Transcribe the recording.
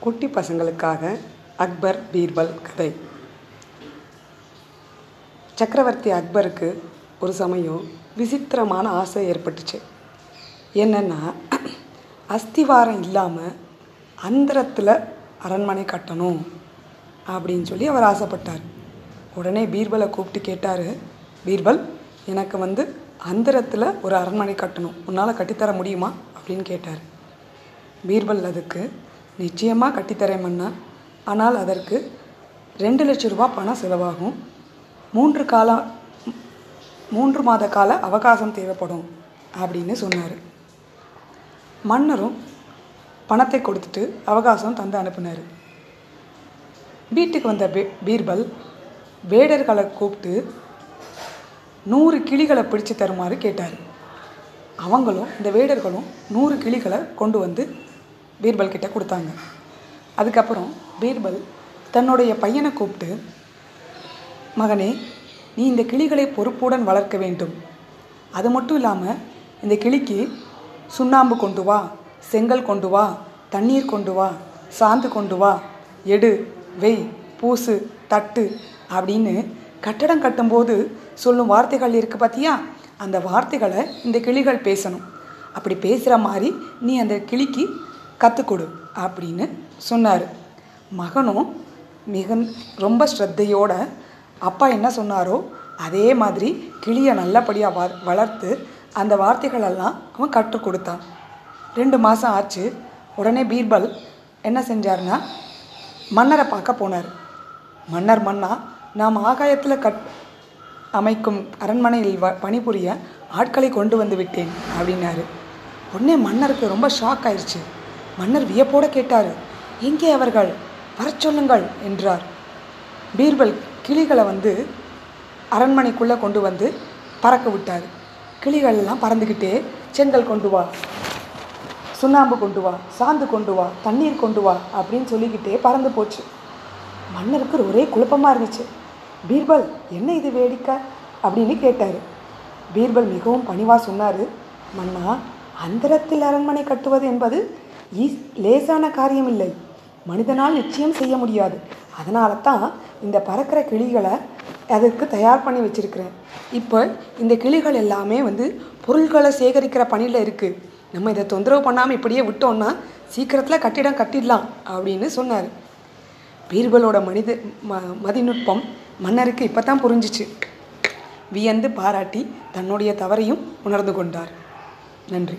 குட்டி பசங்களுக்காக அக்பர் பீர்பல் கதை. சக்கரவர்த்தி அக்பருக்கு ஒரு சமயம் விசித்திரமான ஆசை ஏற்பட்டுச்சு. என்னென்னா அஸ்திவாரம் இல்லாமல் அந்தரத்தில் அரண்மனை கட்டணும் அப்படின்னு சொல்லி அவர் ஆசைப்பட்டார். உடனே பீர்பலை கூப்பிட்டு கேட்டார் பீர்பல் எனக்கு வந்து அந்தரத்தில் ஒரு அரண்மனை கட்டணும். உன்னால் கட்டித்தர முடியுமா? அப்படின்னு கேட்டார். பீர்பல் அதுக்கு நிச்சயமாக கட்டித்தரேன் மன்னா. ஆனால் அதற்கு ரெண்டு லட்ச ரூபா பணம் செலவாகும். மூன்று கால மூன்று மாத கால அவகாசம் தேவைப்படும் அப்படின்னு சொன்னார். மன்னரும் பணத்தை கொடுத்துட்டு அவகாசம் தந்து அனுப்பினார். வீட்டுக்கு வந்த பீ பீர்பல் வேடர்களை கூப்பிட்டு நூறு கிளிகளை பிடிச்சு தருமாறு கேட்டார். அவங்களும் இந்த வேடர்களும் நூறு கிளிகளை கொண்டு வந்து பீர்பல் கிட்ட கொடுத்தாங்க. அதுக்கப்புறம் பீர்பல் தன்னுடைய பையனை கூப்பிட்டு மகனே நீ இந்த கிளிகளை பொறுப்புடன் வளர்க்க வேண்டும். அது மட்டும் இல்லாமல் இந்த கிளிக்கு சுண்ணாம்பு கொண்டு வா செங்கல் கொண்டு வா தண்ணீர் கொண்டு வா சாந்து கொண்டு வா எடு வெய் பூசு தட்டு அப்படின்னு கட்டடம் கட்டும்போது சொல்லும் வார்த்தைகள் இருக்குது பார்த்தியா அந்த வார்த்தைகளை இந்த கிளிகள் பேசணும். அப்படி பேசுகிற மாதிரி நீ அந்த கிளிக்கு கற்றுக்கொடு அப்படின்னு சொன்னார். மகனும் மிக ரொம்ப ஸ்ரத்தையோட அப்பா என்ன சொன்னாரோ அதே மாதிரி கிளியை நல்லபடியாக வ வளர்த்து அந்த வார்த்தைகளெல்லாம் அவன் கற்றுக் கொடுத்தான் ரெண்டு மாதம் ஆச்சு உடனே பீர்பல் என்ன செஞ்சார்னா மன்னரை பார்க்க போனார். மன்னர் மன்னா நாம் ஆகாயத்தில் கட் அமைக்கும் அரண்மனையில் வ பணிபுரிய ஆட்களை கொண்டு வந்து விட்டேன் அப்படின்னாரு. உடனே மன்னருக்கு ரொம்ப ஷாக் ஆயிடுச்சு மன்னர் வியப்போட கேட்டார். எங்கே அவர்கள்? வர சொல்லுங்கள் என்றார். பீர்பல் கிளிகளை வந்து அரண்மனைக்குள்ளே கொண்டு வந்து பறக்க விட்டார். கிளிகள் எல்லாம் பறந்துக்கிட்டே செங்கல் கொண்டு வா சுண்ணாம்பு கொண்டு வா சாந்து கொண்டு வா தண்ணீர் கொண்டு வா அப்படின்னு சொல்லிக்கிட்டே பறந்து போச்சு. மன்னருக்கு ஒரே குழப்பமாக இருந்துச்சு. பீர்பல் என்ன இது வேடிக்கை? அப்படின்னு கேட்டார். பீர்பல் மிகவும் பணிவாக சொன்னார். மன்னா அந்தரத்தில் அரண்மனை கட்டுவது என்பது ஈஸ் லேசான காரியம் இல்லை மனிதனால் நிச்சயம் செய்ய முடியாது. அதனால தான் இந்த பறக்கிற கிளிகளை அதற்கு தயார் பண்ணி வச்சுருக்கிறேன். இப்போ இந்த கிளிகள் எல்லாமே வந்து பொருள்களை சேகரிக்கிற பணியில் இருக்குது நம்ம இதை தொந்தரவு பண்ணாமல் இப்படியே விட்டோம்னா சீக்கிரத்தில் கட்டிடம் கட்டிடலாம் அப்படின்னு சொன்னார். பீர்பலோட மனித ம மதிநுட்பம் மன்னருக்கு இப்போ தான் புரிஞ்சிச்சு. வியந்து பாராட்டி தன்னுடைய தவறையும் உணர்ந்து கொண்டார். நன்றி.